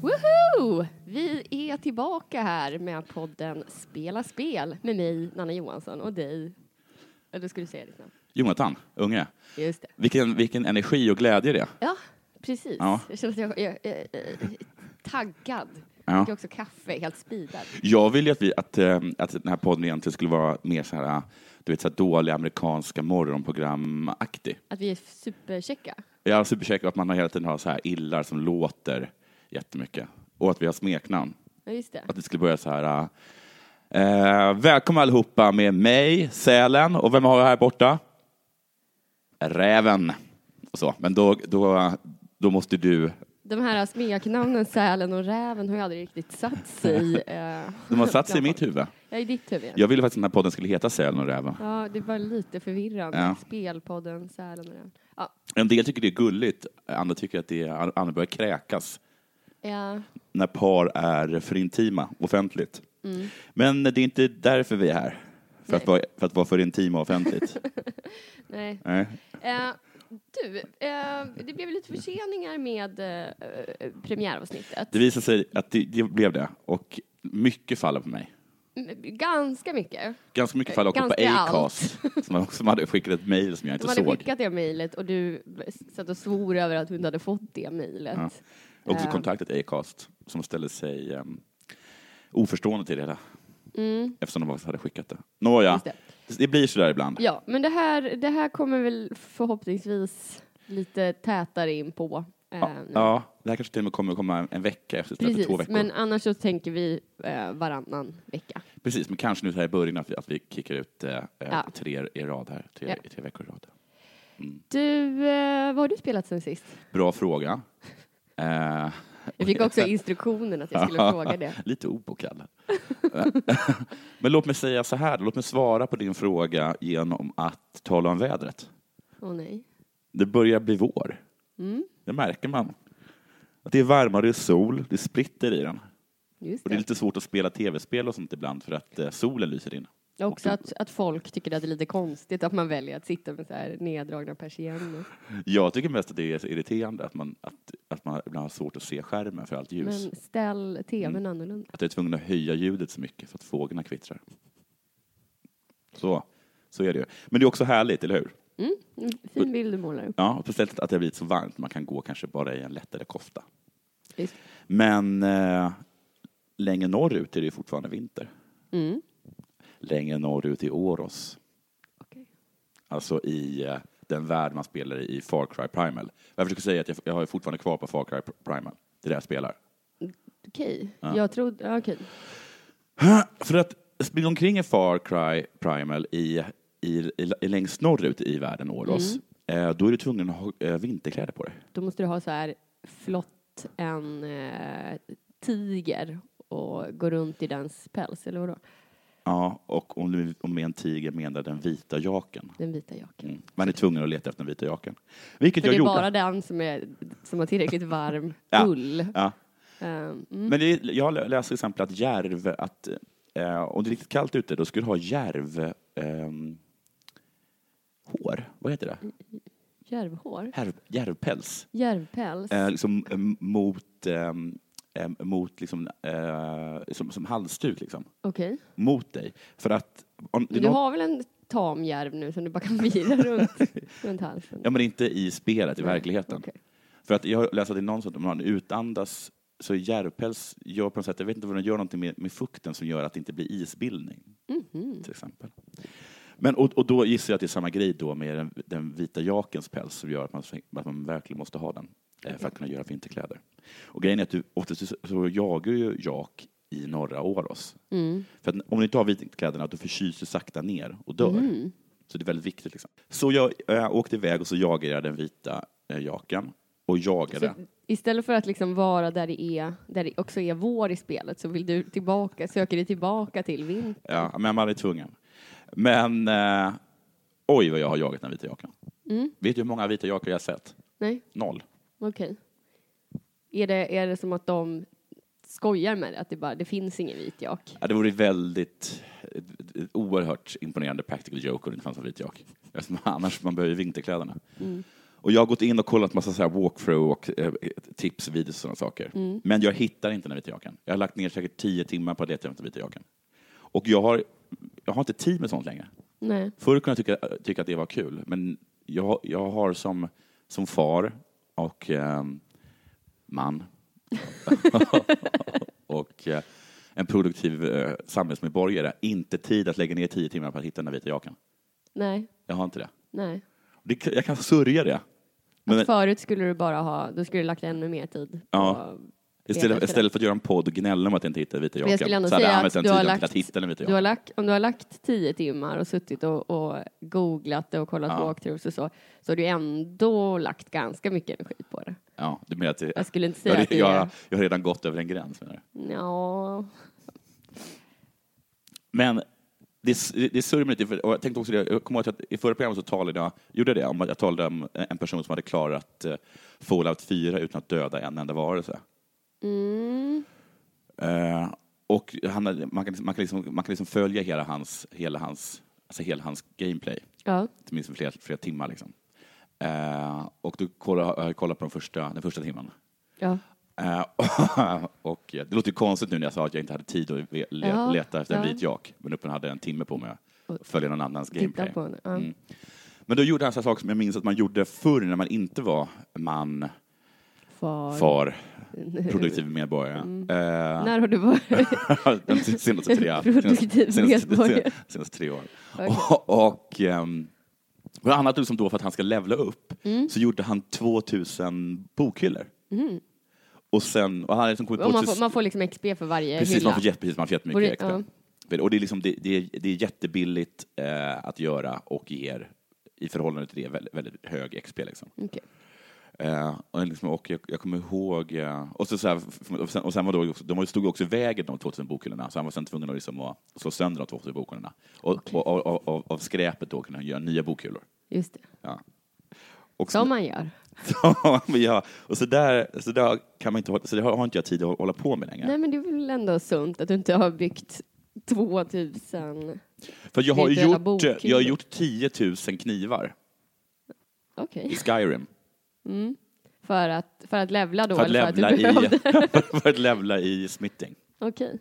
Woohoo! Vi är tillbaka här med podden Spela spel med mig, Nanna Johansson, och dig. Eller ska du säga ditt namn? Jonathan, unge. Just det. Vilken, vilken energi och glädje det är. Ja, precis. Ja. Jag känner att jag, jag, jag, jag taggad. Ja. Dricker också kaffe, helt speedad. Jag vill ju att, vi, att, eh, att den här podden egentligen skulle vara mer så här, du vet, så här dåliga amerikanska morgonprogram-aktig. Att vi är superchecka. Är supersäker på att man hela tiden har så här illar som låter jättemycket. Och att vi har smeknamn. Ja, just det. Att det skulle börja så här. Eh, välkomna allihopa med mig, Sälen, och vem har jag här borta? Räven. Och så. Men då, då, då måste du De här smeknamnen Sälen och Räven har ju aldrig riktigt satt sig. Eh, De har satt sig i mitt huvud. Ja, i ditt huvud. Jag ville faktiskt att den här podden skulle heta Sälen och räven. Ja, det var lite förvirrande. Ja. Spelpodden Sälen och Räven. Ja. En del tycker det är gulligt, andra tycker att det är, andra börjar kräkas Ja. när par är för intima offentligt. Mm. Men det är inte därför vi är här. För att, vara, för att vara för intima offentligt. Nej. Nej. Eh, du, eh, det blev lite förseningar med eh, premiäravsnittet. Det visar sig att det, det blev det. Och mycket faller på mig. Mm, Ganska mycket. Ganska mycket faller också på Ganska allt. Acast. Som, som hade skickat ett mejl som jag De inte hade såg. skickat det mejlet och du satt och svor över att du inte hade fått det mejlet. Ja. Också Eh. kontaktat Acast som ställde sig um, oförstående till det hela. Eftersom de hade skickat det. Nåja, Mm. Det. Det. blir sådär ibland. Ja, men det här, det här kommer väl förhoppningsvis lite tätare in på. eh, Ja, ja, det här kanske till och med kommer komma en vecka efter för två Precis, veckor. men annars så tänker vi eh, varannan vecka. Precis, men kanske nu så här i början att vi, att vi kickar ut eh, eh, Ja. tre i rad här, tre, Ja. tre veckor i rad. Du, eh, vad har du spelat sen sist? Bra fråga. Jag fick också instruktionen att jag skulle fråga det. Lite opåkallad. men låt mig säga så här, låt mig svara på din fråga genom att tala om vädret. Åh nej. Det börjar bli vår. Mm. Det märker man. Att det är varmare, det sol, det spritter i den. Just Och det är det. lite svårt att spela tv-spel och sånt ibland för att eh, solen lyser in. Också att, att folk tycker att det är lite konstigt att man väljer att sitta med så här neddragna persienner. Jag tycker mest att det är så irriterande att man, att, att man ibland har svårt att se skärmen för allt ljus. Men ställ tvn Mm. annorlunda. Att jag är tvungen att höja ljudet så mycket för att fåglarna kvittrar. Så, så är det ju. Men det är också härligt, eller hur? Mm, fin bild du målar upp. Ja, speciellt att det har blivit så varmt. Man kan gå kanske bara i en lättare kofta. Visst. Men eh, längre norrut är det ju fortfarande vinter. Mm. Längre norrut i Åros. Okej. Alltså i eh, den värld man spelar i i Far Cry Primal. Jag försöker säga att jag, jag har fortfarande kvar på Far Cry Primal. Det är det jag spelar. Okej, Ja. jag trodde, ja, okej. För att springa omkring i Far Cry Primal i, i, i, i längst norrut i världen, Åros, eh, då är du tvungen att ha eh, vinterkläder på dig. Då måste du ha så här flott en eh, tiger och gå runt i dens päls, eller vadå? Ja, och om du om med en tiger menar den vita jaken. Den vita jaken. Mm. Man är tvungen att leta efter den vita jaken. Vilket För jag det är gjorde. bara den som, är, som har tillräckligt varm Ja. ull. Ja. Ehm, mm. Men det, jag läser till exempel att järv, att, eh, om det är riktigt kallt ute, då ska du ha järv... ehm, hår, vad heter det? Järvhår? Järv, järvpäls. Järvpäls? Eh, liksom, eh, mot, ehm, eh, mot liksom, eh, som, som halsduk, liksom. Okej. Mot dig. För att... Om, Du något- har väl en tam järv nu som du bara kan vira runt, runt halsen? Ja, men inte i spelet, i verkligheten. okej. För att jag har läst att det är någon som om man utandas så järvpäls gör på något sätt, jag vet inte vad den gör någonting med, med fukten som gör att det inte blir isbildning. Mhm. Till exempel. Men, och, och då gissar jag att det är samma grej då med den, den vita jakens päls som gör att man, att man verkligen måste ha den för att kunna göra vinterkläder. Och grejen är att du, oftast så, jagar ju jak i norra Åros. Mm. För att om du inte har vinterkläderna då förkyls du sakta ner och dör. Mm. Så det är väldigt viktigt. Liksom. Så jag äh, åkte iväg och så jagade jag den vita äh, jakan. Och jagade. Så istället för att liksom vara där det, är, där det också är vår i spelet så vill du tillbaka, söker dig tillbaka till vinter? Ja, men man är tvungen. Men äh, oj vad jag har jagat den vita jakan. Mm. Vet du hur många vita jakar jag har sett? Nej, Noll. Okej. Är, det, är det som att de skojar med det? Att det bara, det finns ingen vit jak? Ja, det vore väldigt, ett, ett oerhört imponerande practical joke om det inte fanns en vit jak. Eftersom Annars man behöver ju vinterkläderna. Mm. Och jag har gått in och kollat massa så här walkthrough och eh, tips, videos och sådana saker. Mm. Men jag hittar inte den vita jakan. Jag har lagt ner säkert tio timmar på att leta efter den vita jakan. Och jag har, jag har inte tid med sånt längre. Nej. Förr kunde jag tycka, tycka att det var kul, men jag, jag har som, som far och ehm, man och eh, en produktiv eh, samhällsmedborgare inte tid att lägga ner tio timmar på att hitta den där vita jakan. Nej. Jag har inte det. Nej. det jag kan sörja det. Men Att förut skulle du bara ha, då skulle du lagt ännu mer tid Ja. Istället, istället för att göra en podd och gnälla om att jag inte hittade vita jag ändå så hade jag använt den tiden lagt- till att hitta den vita Du har lagt, om du har lagt tio timmar och suttit och, och googlat och kollat Ja. walkthroughs och så, så har du ändå lagt ganska mycket energi på det. Ja, du menar att det, Jag skulle inte säga jag, att det jag, är... jag har redan gått över en gräns menar du? Ja, Men det, det, surrar mig lite, och jag tänkte också det, jag kommer ihåg att i förra programmet så talade jag, gjorde jag det, om att jag talade om en person som hade klarat uh, Fallout 4 utan att döda en enda varelse. Mm, Eh, och han, man, kan, man, kan liksom, man kan liksom följa hela hans, hela hans, alltså hela hans gameplay, ja, åtminstone flera, flera timmar. Liksom. Eh, och då kolla, har jag kollat på den första, den första timmen. ja. Eh, och eh, det låter ju konstigt nu när jag sa att jag inte hade tid att le- Ja, leta efter en vit jak, men uppen hade en timme på mig Och att följa någon annans gameplay. Mm. Men då gjorde han så saker som jag minns att man gjorde förr när man inte var man, Far. far, produktiv medborgare. Mm. Eh, När har du varit de senaste tre, Produktiv senaste, medborgare? senaste, tre åren. Okej. Och, och ehm, bland annat liksom då för att han ska levla upp Mm. så gjorde han 2000 bokhyllor. Och sen, och han liksom kommit på man, får, man får liksom XP för varje Precis, hylla. man får, precis, man får jättemycket XP. Och det är, liksom, det, det, är, det är jättebilligt eh, att göra och ger i förhållande till det väldigt, väldigt hög XP. Liksom. Okej. Eh, och liksom, och jag, jag kommer ihåg... Eh, och, så, så här, och sen, och sen var då, de stod också i vägen de 2000 bokhyllorna, så han var sen tvungen att, liksom, att slå sönder de 2000 bokhyllorna. Och, och, och, och, och av skräpet då kunna göra nya bokhyllor. Just det. Ja. Och Som man gör. ja, och så där, så där kan man inte, så det har, har inte jag tid att hålla på med längre. Nej, men det är väl ändå sunt att du inte har byggt 2000... För jag har, gjort, bokhyllor. jag har gjort 10 000 knivar Okej. i Skyrim. För att, för att levla då? För att levla, för att du i, för att levla i smitting. Okej.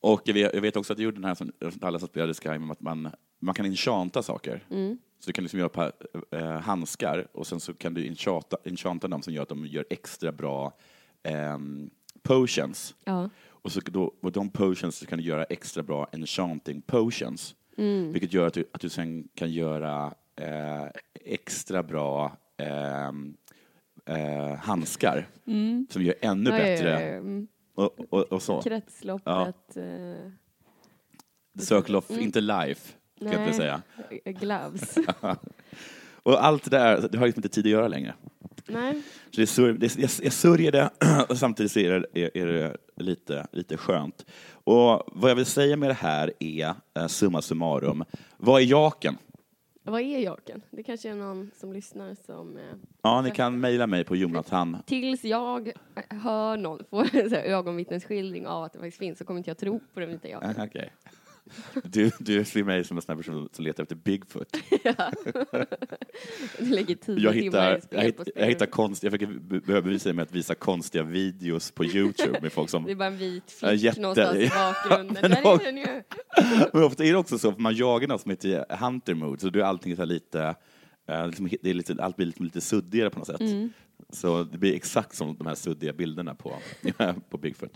Och jag vet, jag vet också att jag gjorde den här som alla som spelade Skyrim, att man, man kan enchanta saker. Mm. Så du kan liksom göra pa, eh, handskar och sen så kan du enchanta, enchanta dem som gör att de gör extra bra ehm, potions. Ja. Och så då, och de potions så kan du göra extra bra enchanting potions. Vilket gör att du, att du sen kan göra eh, extra bra eh, handskar som gör ännu Ja, ja, ja, bättre. ja. Mm. Och, och, och så. Kretsloppet. eh, Circle of, inte life, ska jag inte säga. Gloves. Och allt det där, det har liksom inte tid att göra längre. nej. Så det är sur, det, jag, jag sörjer det och samtidigt så är det, är, är det lite, lite skönt. Och vad jag vill säga med det här är, eh, summa summarum, vad är jaken? Vad är Jaken? Det kanske är någon som lyssnar som... Eh, Ja, ni kan mejla mig på Jonathan. tills jag hör någon få ögonvittnesskildring av att det faktiskt finns så kommer inte jag tro på den vita Jaken. Okej. Du, du ser mig som en sån här person som letar efter Bigfoot. Du lägger tio Jag hittar, jag, hitt, jag hittar konst, jag försöker be- bevisa mig att visa konstiga videos på Youtube med folk som Det är bara en vit Ja, fick jätte- någonstans i ja, bakgrunden. men Där är den ju! Men ofta är det också så, för man jagar något som heter hunter mode, så då är allting så lite, eh, liksom, det är lite, allt blir lite, lite suddigare på något sätt. Mm. Så det blir exakt som de här suddiga bilderna på, på Bigfoot.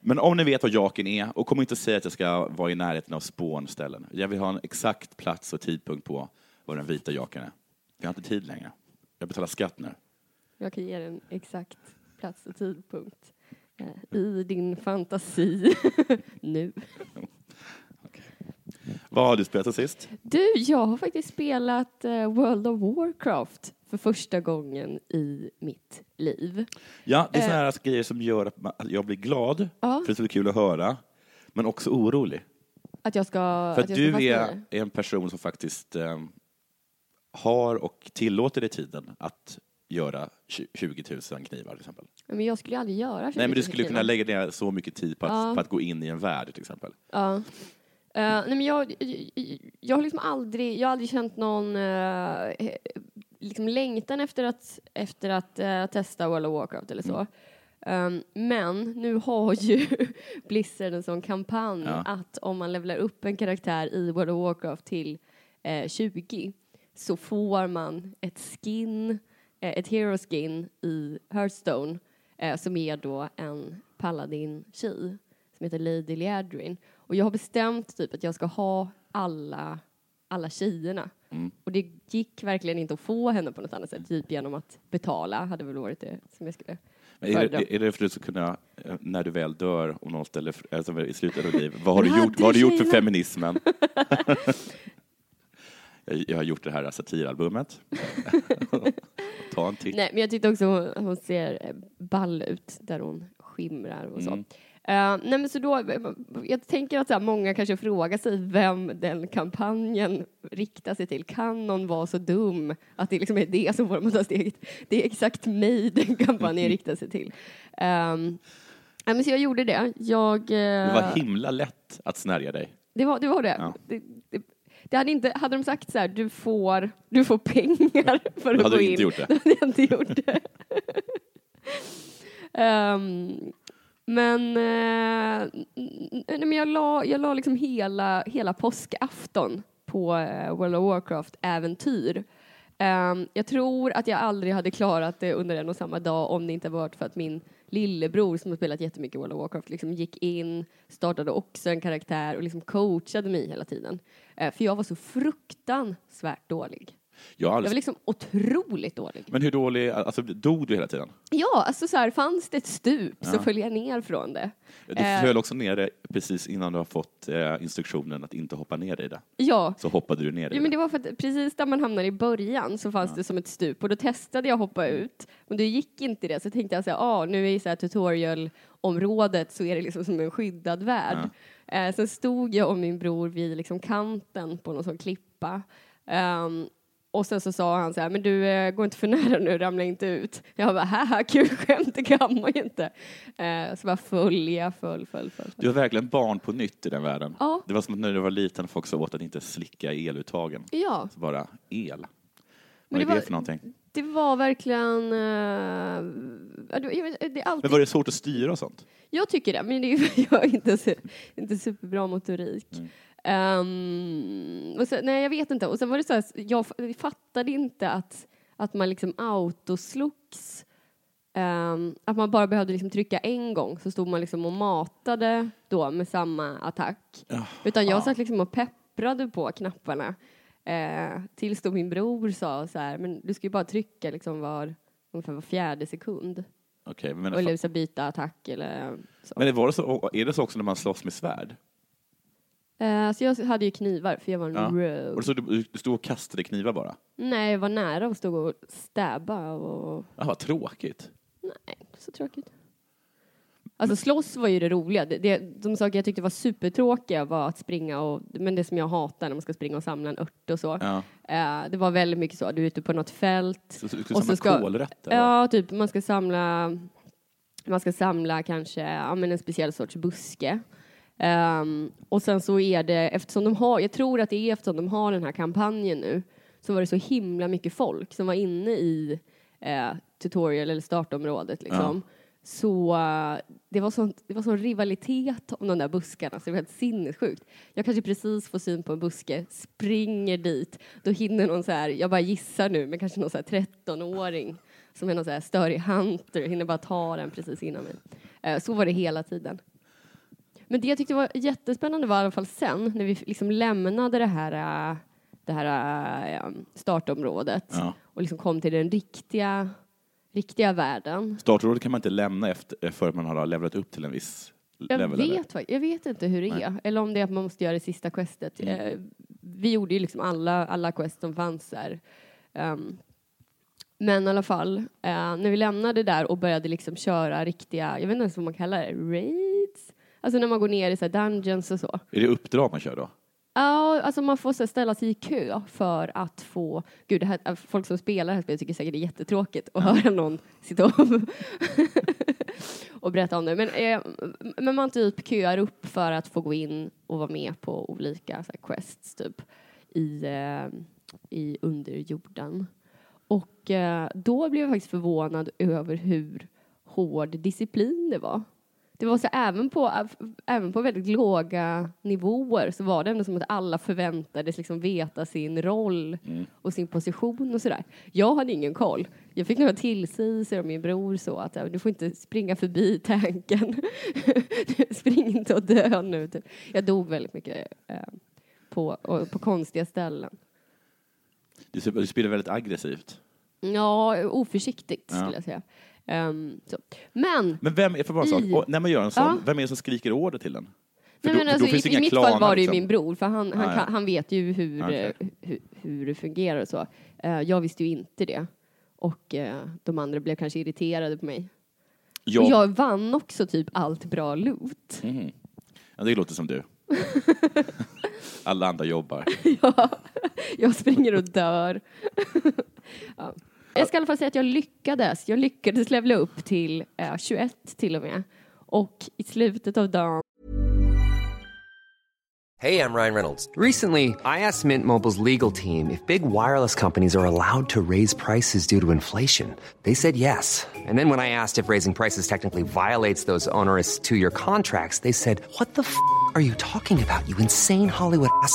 Men om ni vet vad jaken är, och kom inte säga att jag ska vara i närheten av spånställen. Jag vill ha en exakt plats och tidpunkt på vad den vita jaken är. Jag har inte tid längre. Jag betalar skatt nu. Jag kan ge dig en exakt plats och tidpunkt eh, i din fantasi nu. Vad har du spelat sist? Du, jag har faktiskt spelat eh, World of Warcraft för första gången i mitt liv. Ja, det är Eh. sådana här grejer som gör att man- att jag blir glad, Ja. för det är så kul att höra, men också orolig. Att jag ska För att jag ska du fastna i är det. en person som faktiskt eh, har och tillåter dig tiden att göra tju- 20 000 knivar till exempel. Men jag skulle ju aldrig göra Nej, men du skulle kunna 20 lägga ner så mycket tid på att, Ja. på att gå in i en värld till exempel. Ja. Eh, nej men jag, jag, jag har liksom aldrig, jag har aldrig känt någon eh, liksom längtan efter att, efter att eh, testa World of Warcraft eller så. Um, men nu har ju Blizzard en sån kampanj Ja. att om man levlar upp en karaktär i World of Warcraft till eh, 20 så får man ett skin, eh, ett hero skin i Hearthstone som är då en paladin-tjej som heter Lady Liadrin. Och jag har bestämt typ att jag ska ha alla, alla tjejerna. Mm. Och det gick verkligen inte att få henne på något annat sätt, typ genom att betala hade väl varit det som jag skulle Men är, det, är det för att du kunna, eh, när du väl dör och någon ställer, alltså i slutet av ditt liv, vad har, du gjort, vad har du gjort för feminismen? jag, jag har gjort det här satiralbumet. Ta en titt. Nej, men jag tyckte också hon, hon ser eh, ball ut där hon skimrar och så. Mm. Eh, nej men så då, jag tänker att så här, många kanske frågar sig vem den kampanjen riktar sig till. Kan någon vara så dum att det liksom är det som får dem att ta steget? Det är exakt mig den kampanjen riktar sig till. Um, nej, men så jag gjorde det. Jag, Det eh, var himla lätt att snärja dig. det var det. Var det. Ja. Det, det, det hade, inte, hade de sagt så här, du får, du får pengar för att hade gå du in. inte gjort det. Då hade jag inte gjort det. Ehm, men, eh, nej, men jag la, jag la liksom hela, hela påskafton på eh, World of Warcraft-äventyr. Um, jag tror att jag aldrig hade klarat det under en och samma dag om det inte varit för att min lillebror som har spelat jättemycket World of Warcraft liksom gick in, startade också en karaktär och liksom coachade mig hela tiden. Uh, för jag var så fruktansvärt dålig. Jag har Jag aldrig var liksom otroligt dålig. Men hur dålig, alltså dog du hela tiden? Ja, alltså så här, fanns det ett stup så Ja. föll jag ner från det. Du Eh. föll också ner det precis innan du har fått eh, instruktionen att inte hoppa ner i det. Ja, Så hoppade du ner i Ja, men det. det var för att precis där man hamnar i början så fanns det som ett stup och då testade jag hoppa ut men det gick inte det så tänkte jag så här, ah, nu är i så här tutorial-området så är det liksom som en skyddad värld. Eh, sen stod jag och min bror vid liksom kanten på någon sån klippa Ehm, och sen så sa han så här, men du eh, gå inte för nära nu, ramla inte ut. Jag bara, haha, kul skämt, det kan man ju inte. Eh, så bara föll jag, föll, föll, föll. Du var verkligen barn på nytt i den världen. Ja. Det var som att när du var liten folk sa åt att inte slicka i eluttagen. Ja, Så bara el. Men Vad är det det, var- för någonting? det var verkligen... eh, det- är alltid Men var det svårt att styra och sånt? Jag tycker det, men det är jag är inte, inte superbra motorik. Mm. Ehm, och så, nej, jag vet inte. Och sen var det så här, jag fattade inte att, att man liksom autoslogs. Ehm, att man bara behövde liksom trycka en gång så stod man liksom och matade då med samma attack. Utan jag satt liksom och pepprade på knapparna. Eh, tills då min bror sa så här, men du ska ju bara trycka liksom var, ungefär var fjärde sekund. Okej, men, Eller så byta attack eller så. men var det så, är det så också när man slåss med svärd? Eh, så jag hade ju knivar för jag var en Ja. rogue. Och så du, du stod och kastade knivar bara? Nej, jag var nära och stod och stäba och... Ja, vad tråkigt. Nej, så tråkigt. Alltså slåss var ju det roliga. Det, det, de saker jag tyckte var supertråkiga var att springa och, men det som jag hatar när man ska springa och samla en ört och så. Ja. Eh, det var väldigt mycket så, du är ute på något fält. Så, Och så ska- kålrötter? va? Ja, typ man ska samla, man ska samla kanske ja, men en speciell sorts buske. Ehm, och sen så är det, eftersom de har, jag tror att det är eftersom de har den här kampanjen nu, så var det så himla mycket folk som var inne i eh, tutorial eller startområdet liksom. Så eh, det var, sånt, det var sån rivalitet om de där buskarna så det var helt sinnessjukt. Jag kanske precis får syn på en buske, springer dit, då hinner någon så här, jag bara gissar nu, men kanske någon så här 13-åring som är någon så här störig hunter, hinner bara ta den precis innan mig. Eh, så var det hela tiden. Men det jag tyckte var jättespännande var i alla fall sen, när vi liksom lämnade det här, äh, det här äh, startområdet Ja. och liksom kom till den riktiga, riktiga världen. Startområdet kan man inte lämna efter, för att man har levlat upp till en viss Jag level. vet, jag vet inte hur det är, eller om det är att man måste göra det sista questet. Mm. Eh, vi gjorde ju liksom alla, alla quest som fanns där. Ehm, men i alla fall, eh, när vi lämnade där och började liksom köra riktiga, jag vet inte ens vad man kallar det, raids? Alltså när man går ner i så här dungeons och så. Är det uppdrag man kör då? Ja, alltså man får så ställa sig i kö för att få, gud här, folk som spelar det här spelet tycker säkert det är jättetråkigt att höra någon sitta och, och berätta om det. Men, eh, men man typ köar upp för att få gå in och vara med på olika så här, quests typ i, eh, i underjorden. Och eh, då blev jag faktiskt förvånad över hur hård disciplin det var. Det var så även på, även på väldigt låga nivåer så var det ändå som att alla förväntades liksom veta sin roll och sin position och sådär. Jag hade ingen koll. Jag fick några tillsägelser av min bror så att du får inte springa förbi tanken. Spring inte och dö nu. Typ. Jag dog väldigt mycket eh, på, och, på konstiga ställen. Du, du spelar väldigt aggressivt. Ja, oförsiktigt Ja. skulle jag säga. Så. Men Men vem, får bara en sak, I- Och när man gör en sån, Ja. vem är det som skriker order till den? För Nej, men för alltså, då det i, I mitt klaner, fall var det ju liksom. min bror, för han, han, kan, han vet ju hur, Okej. eh, hur, hur det fungerar och så. Eh, jag visste ju inte det. Och eh, de andra blev kanske irriterade på mig. Jag, Och jag vann också typ allt bra loot. Mhm. Ja, det låter som du. Alla andra jobbar. ja, jag springer och dör. ja. Jag ska i alla fall säga att jag lyckades. Jag lyckades levla upp till eh, 21 till och med. Och i slutet av dagen Hey, I'm Ryan Reynolds. Recently, I asked Mint Mobile's legal team if big wireless companies are allowed to raise prices due to inflation. They said yes. And then when I asked if raising prices technically violates those onerous two year contracts, they said, What the f are you talking about, you insane Hollywood ass?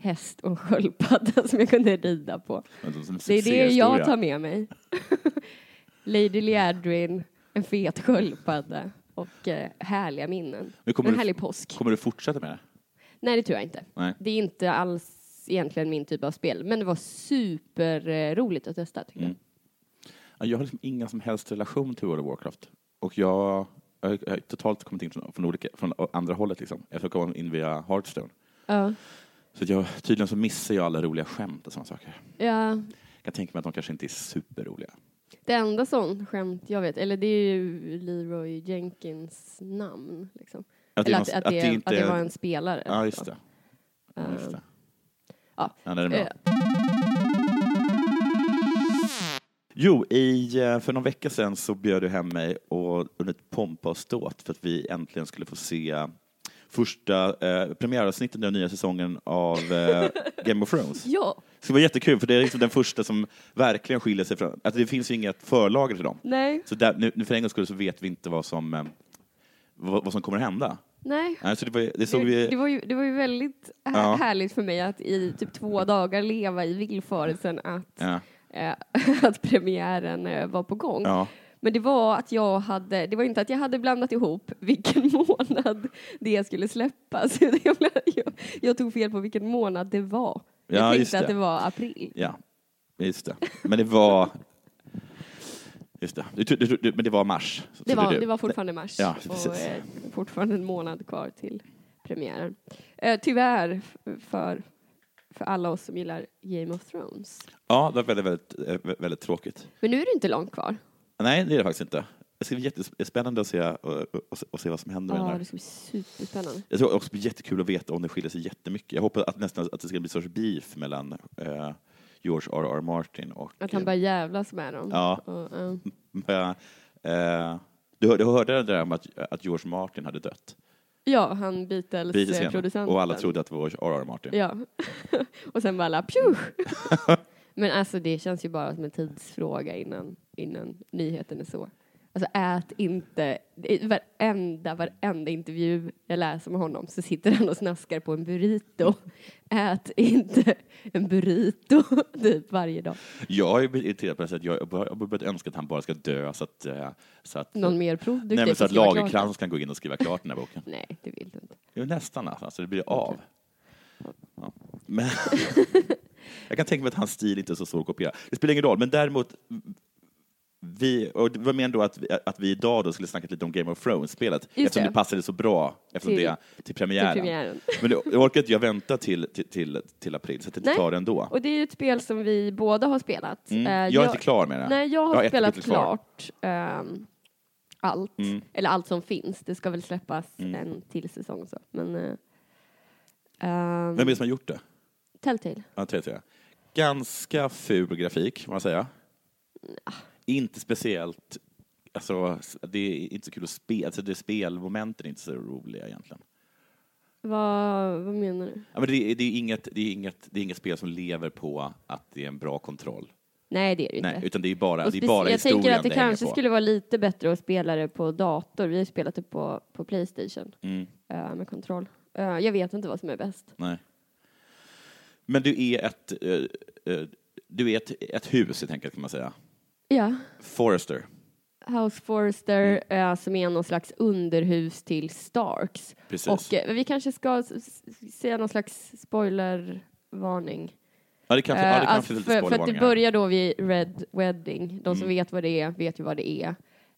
häst och sköldpadda som jag kunde rida på. Det är det jag tar med mig. Lady Liadrin, en fet sköldpadda och eh, härliga minnen. En du- härlig påsk. Kommer du fortsätta med det? Nej, det tror jag inte. Nej. Det är inte alls egentligen min typ av spel, men det var superroligt att testa tycker Mm. Ja, Jag har liksom ingen som helst relation till World of Warcraft. Och jag, jag har jag har totalt kommit in från, olika, från andra hållet. Liksom. Jag kom in via Hearthstone. jag. Så att jag, tydligen så missar jag alla roliga skämt och sådana saker. ja. Jag kan tänka mig att de kanske inte är superroliga. Det enda sån skämt jag vet, eller det är ju Leroy Jenkins namn. Liksom. Att det, eller är att, någon- att, det, inte att det var en spelare. Ja, just det. Ja, just det. ja. Ja, det är bra. Eh, Jo, i, eh, för någon vecka sedan så bjöd du hem mig och under ett pompa och ståt för att vi äntligen skulle få se första eh, premiäravsnittet i den nya säsongen av eh, Game of Thrones. Ja, Det ska vara jättekul, för det är liksom den första som verkligen skiljer sig från... Alltså det finns ju inget förlager till dem. nej, Så där, nu, nu för en gångs skull så vet vi inte vad som, eh, vad, vad som kommer att hända. nej. Nej, så det, var, det såg vi... det, var ju, det var ju väldigt Ja. härligt för mig att i typ två dagar leva i villfarelsen att, Ja, eh, att premiären eh, var på gång. ja. Men det var att jag hade, det var inte att jag hade blandat ihop vilken månad det skulle släppas. Jag, jag, jag tog fel på vilken månad det var. Jag Ja, tänkte att det. var april. Ja, just det. Men det var... Just det. Du, du, du, men det var mars. Det var, det var fortfarande mars Ja, och eh, fortfarande en månad kvar till premiären. Eh, tyvärr för, för alla oss som gillar Game of Thrones. Ja, det var väldigt, väldigt, eh, väldigt tråkigt. Men nu är det inte långt kvar. Nej, det är det faktiskt inte. Det ska bli jättespännande att se, och, och, och se vad som händer med Ja, den här. det ska bli superspännande. Jag tror också det blir jättekul att veta om det skiljer sig jättemycket. Jag hoppas att nästan att det ska bli en sorts beef mellan eh, George R. R. Martin och... Att han bara jävlas med dem. Ja. Och, eh, eh, eh, du, hör- du hörde det där om att, att George Martin hade dött? ja, han Beatles, Beatles eh. Och alla trodde att det var R. R. Martin. Ja. och sen bara alla pju! Men alltså det känns ju bara som en tidsfråga innan, innan nyheten är så. Alltså ät inte, i varenda, varenda intervju jag läser med honom så sitter han och snaskar på en burrito. Ät inte en burrito typ varje dag. Jag är irriterad på det sättet. Jag har har börjat önska att han bara ska dö så att, eh, så att, Någon mer produktiv nej, men så att. Lagercrantz kan gå in och skriva klart den här boken. Nej, det vill du inte. Jo, nästan alltså det blir av. Ja. Men jag kan tänka mig att hans stil inte är så svår att kopiera. Det spelar ingen roll, men däremot vi, och det var mer då att, vi- att vi idag då skulle snacka lite om Game of Thrones-spelet eftersom det. det. passade så bra eftersom Till- det, till premiären. till premiären. Men det, jag orkar inte jag vänta till, till, till, till april, så att jag inte Nej. tar det ändå. Och det är ju ett spel som vi båda har spelat. Mm. Eh, Jag är inte klar med det. Nej, jag har Jag har spelat klart ehm, allt. Mm. Eller allt som finns. Det ska väl släppas en till säsong så. Men... Uh, Vem är det som har gjort det? Telltale. Ja, tre. Ganska ful grafik, kan man säga. Inte speciellt... Alltså, det är inte så kul att spela. Alltså, det spelmomenten är inte så roliga egentligen. Vad, vad menar du? Ja, men det, är, det, är inget, det, är inget, det är inget spel som lever på att det är en bra kontroll. Nej, det är det Nej, inte. utan det är bara, Och det är bara jag tänker att det, hänger kanske på. skulle vara lite bättre att spela det på dator. Vi har spelat det på, på Playstation Mm, eh, med kontroll. Eh, jag vet inte vad som är bäst. nej. Men du är ett, eh, eh, du är ett, ett hus, helt enkelt, kan man säga. Ja. Forrester. House Forrester Mm. eh, som är någon slags underhus till Starks. Precis. Och vi kanske ska säga någon slags spoilervarning. Ja, det kanske, Eh, ja, det kanske lite för, för att det börjar då vid Red Wedding. De som Mm. vet vad det är vet ju vad det är.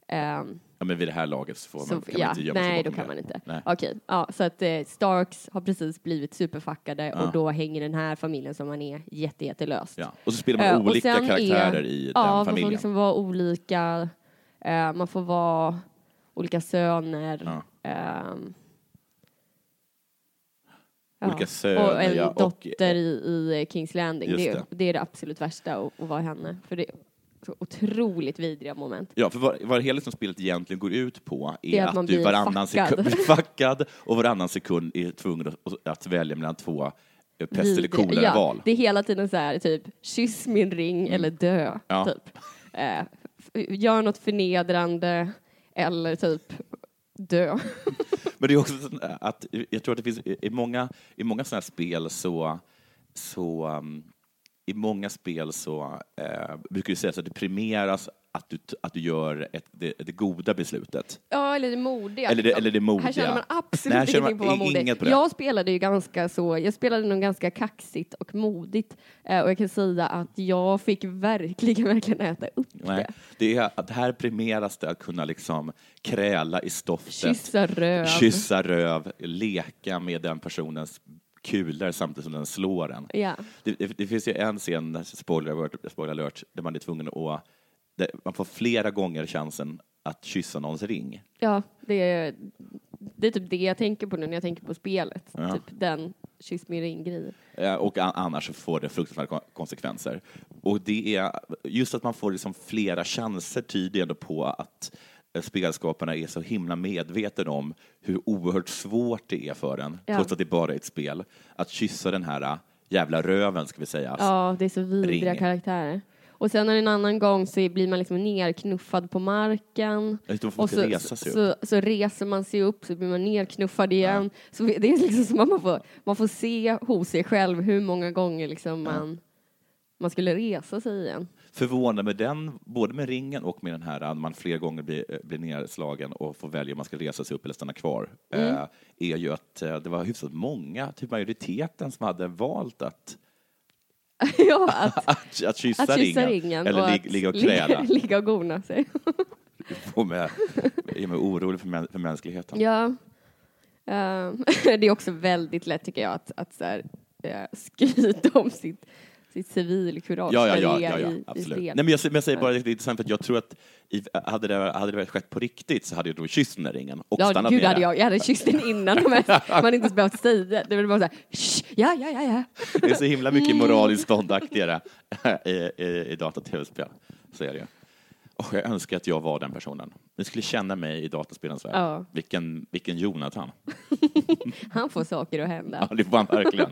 Ehm, Ja, men vid det här laget så får man, så, kan ja, man inte gömma sig nej, då kan det. man inte. Nej. Okej, ja, så att eh, Starks har precis blivit superfuckade Ja. och då hänger den här familjen som man är jätte, jättelöst. Ja. Och så spelar man och olika karaktärer är- i ja, den man familjen. får liksom vara olika, eh, man får vara olika söner. Ja. ehm, Olika söner, och en ja, och- dotter i, i Kings Landing. Det, är- det. det är det absolut värsta att, vara henne. För det så otroligt vidriga moment. Ja, för vad, vad hela liksom spelet egentligen går ut på är, är att att, du varannan fuckad. sekund blir fuckad och varannan sekund är tvungen att, att välja mellan två eh, pest eller Vidriga- kolera ja, val. Det är hela tiden så här, typ, kyss min ring eller dö. Mm. Ja. Typ. Eh, gör något förnedrande eller typ dö. Men det är också så att jag tror att det finns i i många, i många sådana här spel så, så um, i många spel så eh, brukar det sägas att det premieras att du, att du gör ett, det, det goda beslutet. Ja, eller det modiga. Eller det- liksom. eller det modiga. Här känner man absolut Nej, ingenting på att vara modig. på. Jag spelade ju ganska så, jag spelade nog ganska kaxigt och modigt. Eh, och jag kan säga att jag fick verkligen, verkligen äta upp Nej, det. det är att här premieras det att kunna liksom kräla i stoftet, Kyssa röv. kyssa röv, leka med den personens kulor samtidigt som den slår en. Ja. Det, det, det finns ju en scen, spoiler alert, spoiler alert, där man är tvungen att... Man får flera gånger chansen att kyssa någons ring. Ja, det är, det är typ det jag tänker på nu när jag tänker på spelet. Ja. Typ den kyss min ring-grejen. Eh, Och a- annars får det fruktansvärda kon- konsekvenser. Och det är just att man får liksom flera chanser tyder ändå på att spelskaparna är så himla medveten om hur oerhört svårt det är för en, Ja. trots att det bara är ett spel, att kyssa den här eh, jävla röven, ska vi säga. Ja, det är så vidriga Ring. karaktärer. Och sen en annan gång så blir man liksom nerknuffad på marken. Och så, resa sig så, så reser man sig upp så blir man nerknuffad igen. Så det är liksom som att man får, man får se hos sig själv hur många gånger liksom man, man skulle resa sig igen. Förvånad med den, både med ringen och med den här, att man flera gånger blir, eh, blir nedslagen och får välja om man ska resa sig upp eller stanna kvar, Mm. eh, är ju att eh, det var hyfsat många, typ majoriteten, som hade valt att, ja, att, att, att kyssa, att kyssa ringen, ringen eller och lig, ligga och kräla. ligga och gona sig. Och med, är mig orolig för, mä- för mänskligheten. Ja. Ehm, det är också väldigt lätt tycker jag att, att så här, skryta om sitt, sitt civilkurage Ja, ja, ja, ja, ja i, i absolut. spel. Nej, men jag, men jag säger bara att det är intressant för att jag tror att i, hade, det, hade det skett på riktigt så hade jag då kysst den där ringen och Ja, stannat gud hade jag, jag hade kysst den innan de här, man inte ens behövt säga det. var bara så här, "Shh, ja, ja, ja, ja. Det är så himla mycket moraliskt ståndaktigare i, i, i data och tv-spel. Så är det ju. Och jag önskar att jag var den personen. Ni skulle känna mig i dataspelens värld. Ja. Vilken, vilken Jonathan. Han får saker att hända. Ja, det får han verkligen.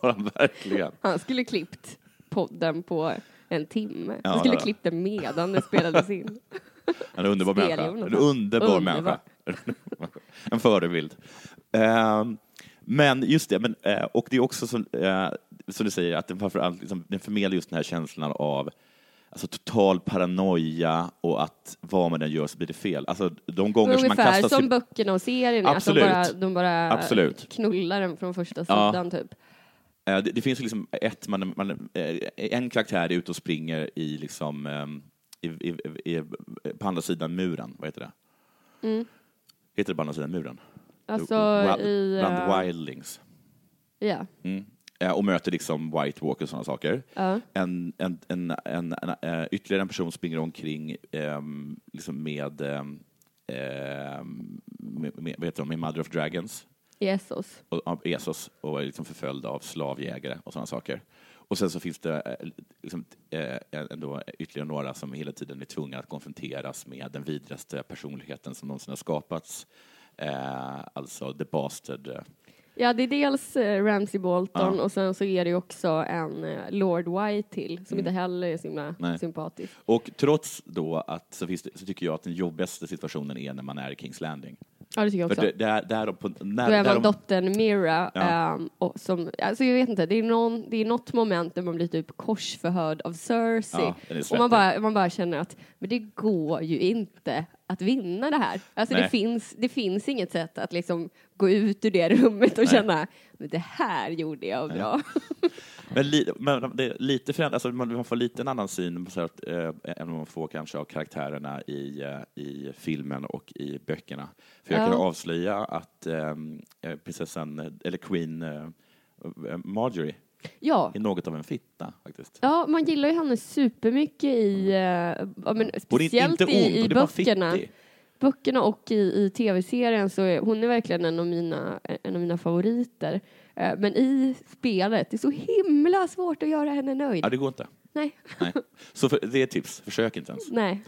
får han verkligen. Han skulle klippt podden på en timme. Ja, Han skulle klippt den medan det spelades in. En underbar Spel, människa. Jonathan. En underbar Underbar. människa. en förebild. Ehm, men just det, men, eh, och det är också som, eh, som du säger, att den, framförallt, liksom, den förmedlar just den här känslan av alltså, total paranoia och att vad man än gör så blir det fel. Alltså, de gånger som man Ungefär kastas... som böckerna och serien är, att de Absolut. bara, de bara Absolut. knullar den från första Ja. sidan typ. Eh, Det, det finns liksom ett, man, man, eh, en karaktär är ute och springer i liksom, ehm, i, i, i, på andra sidan muren, vad heter det? Heter det på andra sidan muren? Mm. Alltså Wild- i... Bland eh, wildlings. Ja. Mm. Eh, Och möter liksom White Walker och sådana saker. Ja. En, en, en, en, en, eh, ytterligare en person springer omkring ehm, liksom med, ehm, ehm, med, med, vad heter de, med Mother of Dragons Jesus. och, av Esos och är liksom förföljd av slavjägare och sådana saker. Och sen så finns det eh, liksom, eh, ändå ytterligare några som hela tiden är tvungna att konfronteras med den vidrigaste personligheten som någonsin har skapats. Eh, alltså The Bastard. Ja, det är dels eh, Ramsey Bolton och sen så är det ju också en eh, Lord White till som inte heller är så himla Mm. Nej. sympatisk. Och trots då att så, det, så tycker jag att den jobbigaste situationen är när man är i Kings Landing. Ja, det tycker jag För också. det, där, där på, när, Då är man dottern Mira Ja. ehm, och som, alltså jag vet inte, det är, någon, det är något moment där man blir typ korsförhörd av Cersei Ja, och man bara, man bara känner att men det går ju inte att vinna det här. Alltså det finns, det finns inget sätt att liksom gå ut ur det rummet och Nej. känna det här gjorde jag bra. Men, li, men det är lite föränd, alltså man, man får lite en annan syn så att, eh, än man får kanske av karaktärerna i, eh, i filmen och i böckerna. För jag Ja. kan avslöja att eh, eh, prinsessan, eller Queen eh, Marjorie Ja. är något av en fitta faktiskt. Ja, man gillar ju henne supermycket i, eh, men speciellt inte ond, i, i böckerna. fittig. Böckerna och i, i tv-serien så är hon är verkligen en av mina, en av mina favoriter. Eh, Men i spelet, det är så himla svårt att göra henne nöjd. Ja, det går inte. Nej, Nej. Så för, det är ett tips, försök inte ens. nej.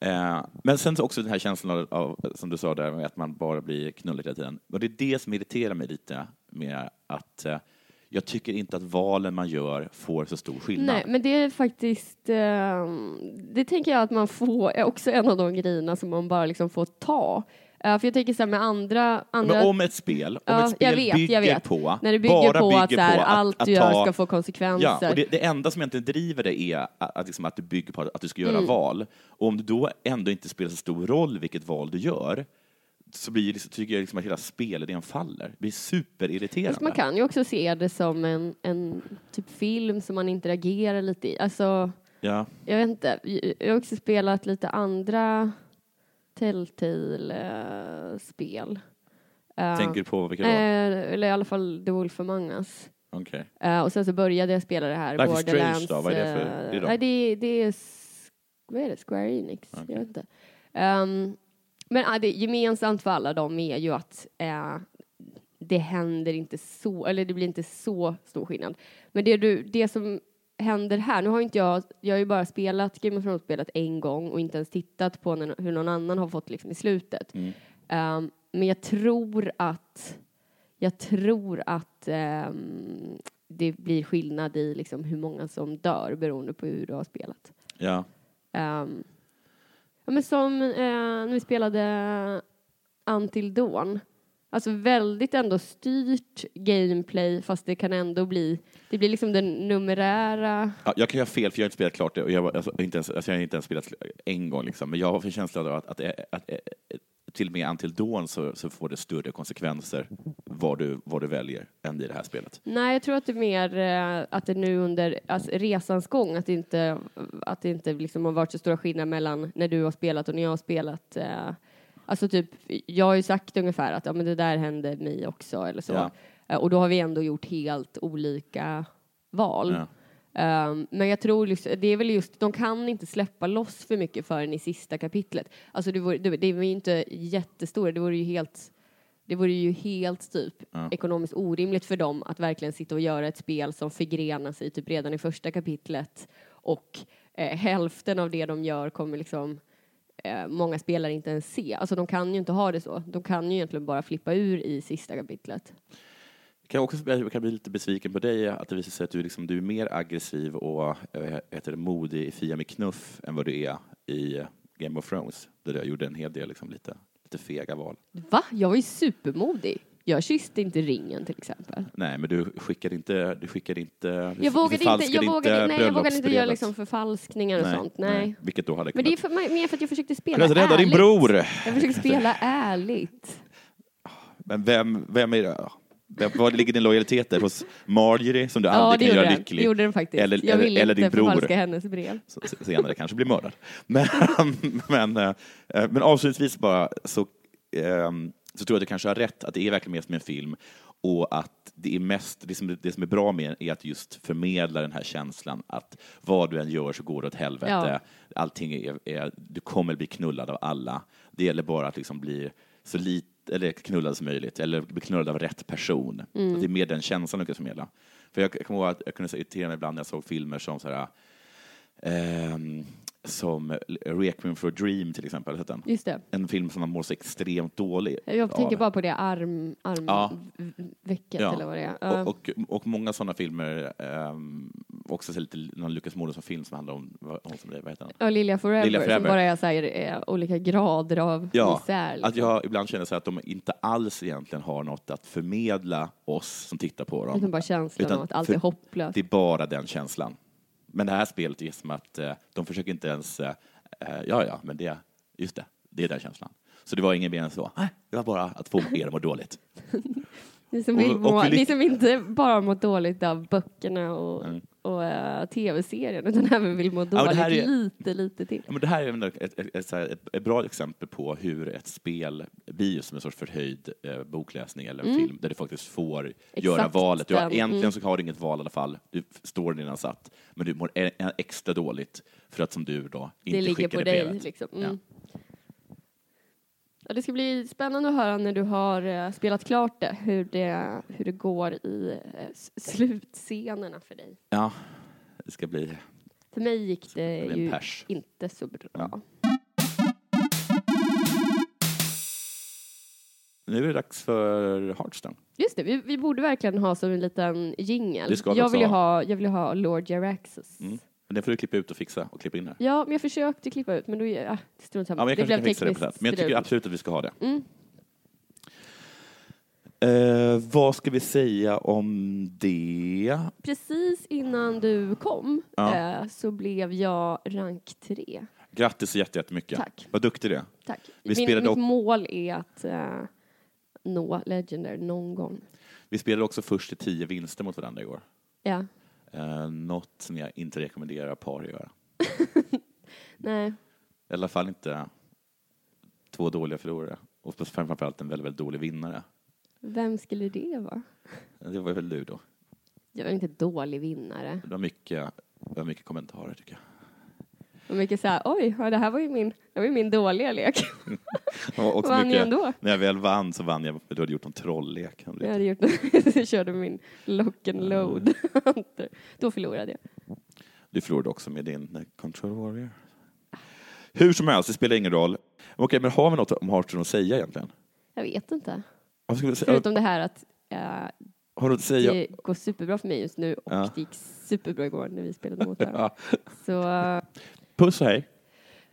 Eh, men sen så också den här känslan av, som du sa där, att man bara blir knullad hela tiden. Och det är det som irriterar mig lite med att eh, jag tycker inte att valen man gör får så stor skillnad. Nej, men det är faktiskt, eh, det tänker jag att man får, är också en av de grejerna som man bara liksom får ta. Eh, för jag tänker så här med andra, andra Men om ett spel, om Ja, ett spel jag vet, bygger jag vet. på, när det bygger bara på bygger att, så här, på allt att du gör ta- ska få konsekvenser. Ja, och det, det enda som egentligen driver det är att, att, liksom att du bygger på att du ska göra Mm. val. Och om det då ändå inte spelar så stor roll vilket val du gör, så blir så tycker jag liksom att hela spelidén faller. Det blir superirriterande. Fast man kan ju också se det som en, en typ film som man interagerar lite i. Alltså, Ja. jag vet inte. Jag har också spelat lite andra Telltale-spel. Tänker du på vilka då? Eh, eller i alla fall The Wolf Among Us. Okej. Eh, och sen så började jag spela det här Life is Strange Borderlands. då? Vad är det för- eh, det då? Nej, det, det är... Vad är det? Square Enix? Jag vet inte. Ehm, men ah, det, gemensamt för alla dem är ju att eh, det händer inte så, eller det blir inte så stor skillnad. Men det, du, det som händer här? Nu har inte jag, jag har ju bara spelat Game of Thrones spelat en gång och inte ens tittat på när, hur någon annan har fått liksom i slutet. Mm. Ehm, men jag tror att, jag tror att ehm, det blir skillnad i liksom hur många som dör beroende på hur du har spelat. Ja. Ehm, ja, men som eh, när vi spelade Until Dawn. Alltså väldigt ändå styrt gameplay fast det kan ändå bli, det blir liksom den numerära Ja, jag kan göra fel, för jag har inte spelat klart det. Och jag, alltså, inte ens, alltså, jag har inte ens spelat en gång, liksom. men jag har en känsla av att, att, att, att, att till och med Until Dawn så, så får det större konsekvenser vad du, vad du väljer än i det här spelet. Nej, jag tror att det är mer eh, att det nu under alltså, resans gång, att det inte, att det inte liksom har varit så stora skillnader mellan när du har spelat och när jag har spelat. Eh, alltså typ, jag har ju sagt ungefär att ja, men det där hände mig också eller så. Ja. Eh, och då har vi ändå gjort helt olika val. Ja. Um, men jag tror liksom, det är väl just, de kan inte släppa loss för mycket förrän i sista kapitlet. Alltså det, vore, det, det var ju inte jättestora, det vore ju helt det vore ju helt typ ekonomiskt orimligt för dem att verkligen sitta och göra ett spel som förgrenar sig typ redan i första kapitlet och eh, hälften av det de gör kommer liksom eh, många spelare inte ens se. Alltså de kan ju inte ha det så. De kan ju egentligen bara flippa ur i sista kapitlet. Kan jag också jag kan bli lite besviken på dig, att det visar sig att du, liksom, du är mer aggressiv och äh, heter det, modig i Fia med knuff än vad du är i Game of Thrones, där jag gjorde en hel del liksom, lite, lite fega val. Va? Jag var ju supermodig. Jag kysste inte ringen till exempel. Nej, men du skickade inte... Du skickade inte du Jag vågade inte, jag vågade, nej, jag vågade inte göra liksom förfalskningar och sånt. Nej. Vilket då hade Men det är för, mer för att jag försökte spela kunnat rädda din ärligt. bror! Jag försökte spela ärligt. Men vem, vem är det? Var ligger din lojalitet där? Hos Marjorie, som du Ja, aldrig det kan göra den. lycklig? Gjorde den faktiskt. Eller, jag ville eller din inte bror, förfalska hennes brev. som senare kanske blir mördad. Men, men, eh, men avslutningsvis bara så, ehm, så tror jag att du kanske har rätt, att det är verkligen mer som en film och att det är mest, det som, det som är bra med är att just förmedla den här känslan att vad du än gör så går det åt helvete. Ja. Allting är, är, du kommer bli knullad av alla. Det gäller bara att liksom bli så lite eller knullad som möjligt, eller bli knullad av rätt person. Mm. Det är mer den känslan du kan förmedla. För jag kommer ihåg att jag kunde irritera mig ibland när jag såg filmer som så här, ehm, som Requiem for a Dream till exempel. sett den? Just det. En film som man mår så extremt dålig Jag av. tänker bara på det arm, Ja. armvecket Ja. eller vad det är. Ja. Och, och, och många sådana filmer, um, också så lite, någon Lucas Moodysson-film som handlar om, hon som det, vad heter den? Ja, Lilja Forever, Lilja som Forever. bara är så här, eh, olika grader av Ja, misär. liksom. att jag ibland känner så att de inte alls egentligen har något att förmedla oss som tittar på dem. Utan bara känslan Utan av att allt är hopplöst. Det är bara den känslan. Men det här spelet är som att eh, de försöker inte ens, eh, eh, ja ja, men det, just det, det är den känslan. Så det var ingen mer än så, det var bara att få er att må dåligt. Ni som, Och- och må, lik- ni som inte bara mår dåligt av böckerna och, Mm. Och eh, tv-serien utan även vill må det dåligt här är- lite, lite till. Ja, men det här är ett, ett, ett, ett, bra exempel på hur ett spel blir som en sorts förhöjd eh, bokläsning eller en film där du faktiskt får göra Mm. Exakt valet. Du har, egentligen mm. så har du inget val i alla fall. Du står redan satt. Men du mår e- extra dåligt för att som du då inte Det ligger skickade på dig. brevet. Liksom. Mm. Ja, det ska bli spännande att höra när du har eh, spelat klart det hur, det, hur det går i eh, slutscenerna för dig. Ja, det ska bli... För mig gick det ju pers. inte så bra. Nu är det dags för Hearthstone. Just det, vi, vi borde verkligen ha som en liten jingel. Jag vill ha. ha, jag vill ha Lord Jaraxxus. Mm. Men det får du klippa ut och fixa och klippa in här. Ja, men jag försökte klippa ut, men då, ja, strunt samma. Ja, men jag det blev kan fixa det på tekniskt plats. Men jag tycker absolut att vi ska ha det. Mm. Eh, vad ska vi säga om det? Precis innan du kom Ja. eh, så blev jag rank 3. Grattis så jätte- jättemycket. Tack. Vad duktig du är. Tack. Vi Min, spelade mitt mål är att eh, nå Legendary någon gång. Vi spelade också först till tio vinster mot varandra igår. Ja. Eh, något som jag inte rekommenderar par att göra. Nej. I alla fall inte två dåliga förlorare. Och framförallt en väldigt, väldigt dålig vinnare. Vem skulle det vara? Det var väl du då. Jag är inte dålig vinnare. Det var mycket, det var mycket kommentarer tycker jag. Och mycket så här, oj, det här var ju min, det var ju min dåliga lek. Och Vann jag mycket, ändå? när jag väl vann så vann jag, du hade gjort en trolllek. Jag hade gjort jag körde min lock and load. Då förlorade jag. Du förlorade också med din eh, Control Warrior. Hur som helst, det spelar ingen roll. Okej, men har vi något om Hearthstone att säga egentligen? Jag vet inte. Förutom det här att eh, Har du att säga? det går superbra för mig just nu och Ja. det gick superbra igår när vi spelade mot varandra. Ja. Så eh, Puss och hej.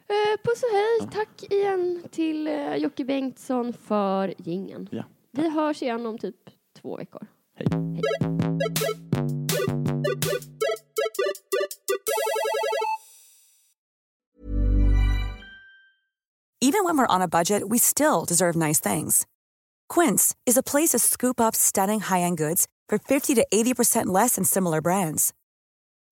eh, puss och hej. Tack igen till eh, Jocke Bengtsson för gingen. Ja. Vi hörs igen om typ två veckor. Hej. Even when we're on a budget, we still deserve nice things. Quince is a place to scoop up stunning high-end goods for 50 to 80% less than similar brands.